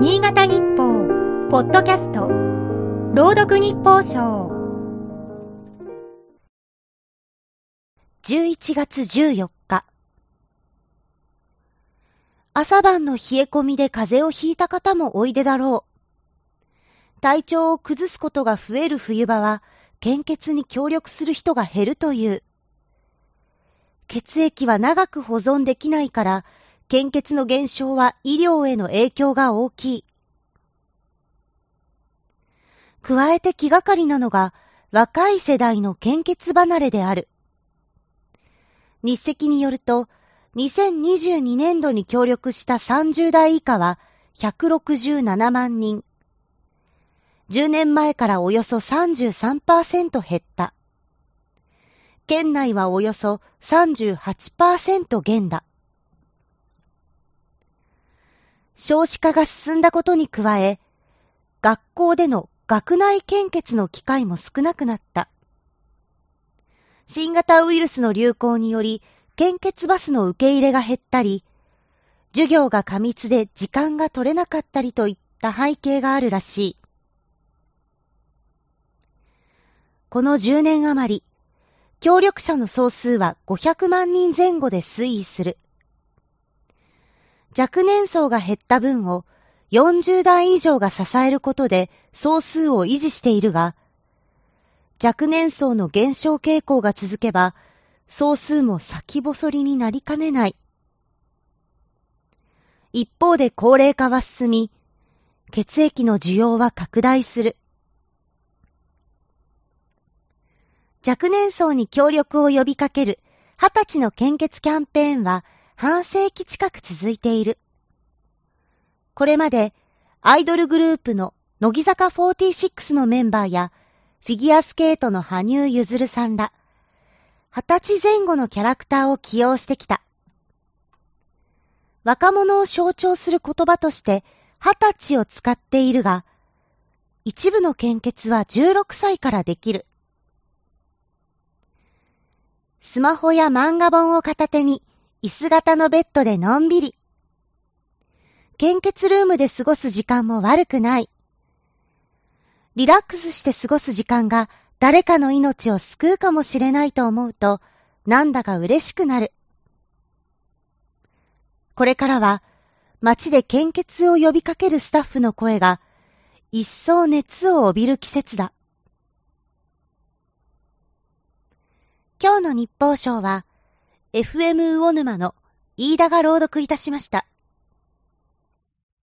新潟日報、ポッドキャスト、朗読日報賞。11月14日。朝晩の冷え込みで風邪をひいた方もおいでだろう。体調を崩すことが増える冬場は、献血に協力する人が減るという。血液は長く保存できないから、献血の減少は医療への影響が大きい。加えて気がかりなのが若い世代の献血離れである。日赤によると、2022年度に協力した30代以下は167万人。10年前からおよそ33%減った。県内はおよそ38%減だ。少子化が進んだことに加え、学校での学内献血の機会も少なくなった。新型ウイルスの流行により、献血バスの受け入れが減ったり、授業が過密で時間が取れなかったりといった背景があるらしい。この10年余り、協力者の総数は500万人前後で推移する。若年層が減った分を40代以上が支えることで総数を維持しているが、若年層の減少傾向が続けば、総数も先細りになりかねない。一方で高齢化は進み、血液の需要は拡大する。若年層に協力を呼びかける20歳の献血キャンペーンは半世紀近く続いている。これまでアイドルグループの乃木坂46のメンバーやフィギュアスケートの羽生結弦さんら、二十歳前後のキャラクターを起用してきた。若者を象徴する言葉として二十歳を使っているが、一部の献血は16歳からできる。スマホや漫画本を片手に椅子型のベッドでのんびり。献血ルームで過ごす時間も悪くない。リラックスして過ごす時間が誰かの命を救うかもしれないと思うと、なんだか嬉しくなる。これからは、街で献血を呼びかけるスタッフの声が、一層熱を帯びる季節だ。今日の日報賞は、FM 魚沼の飯田が朗読いたしました。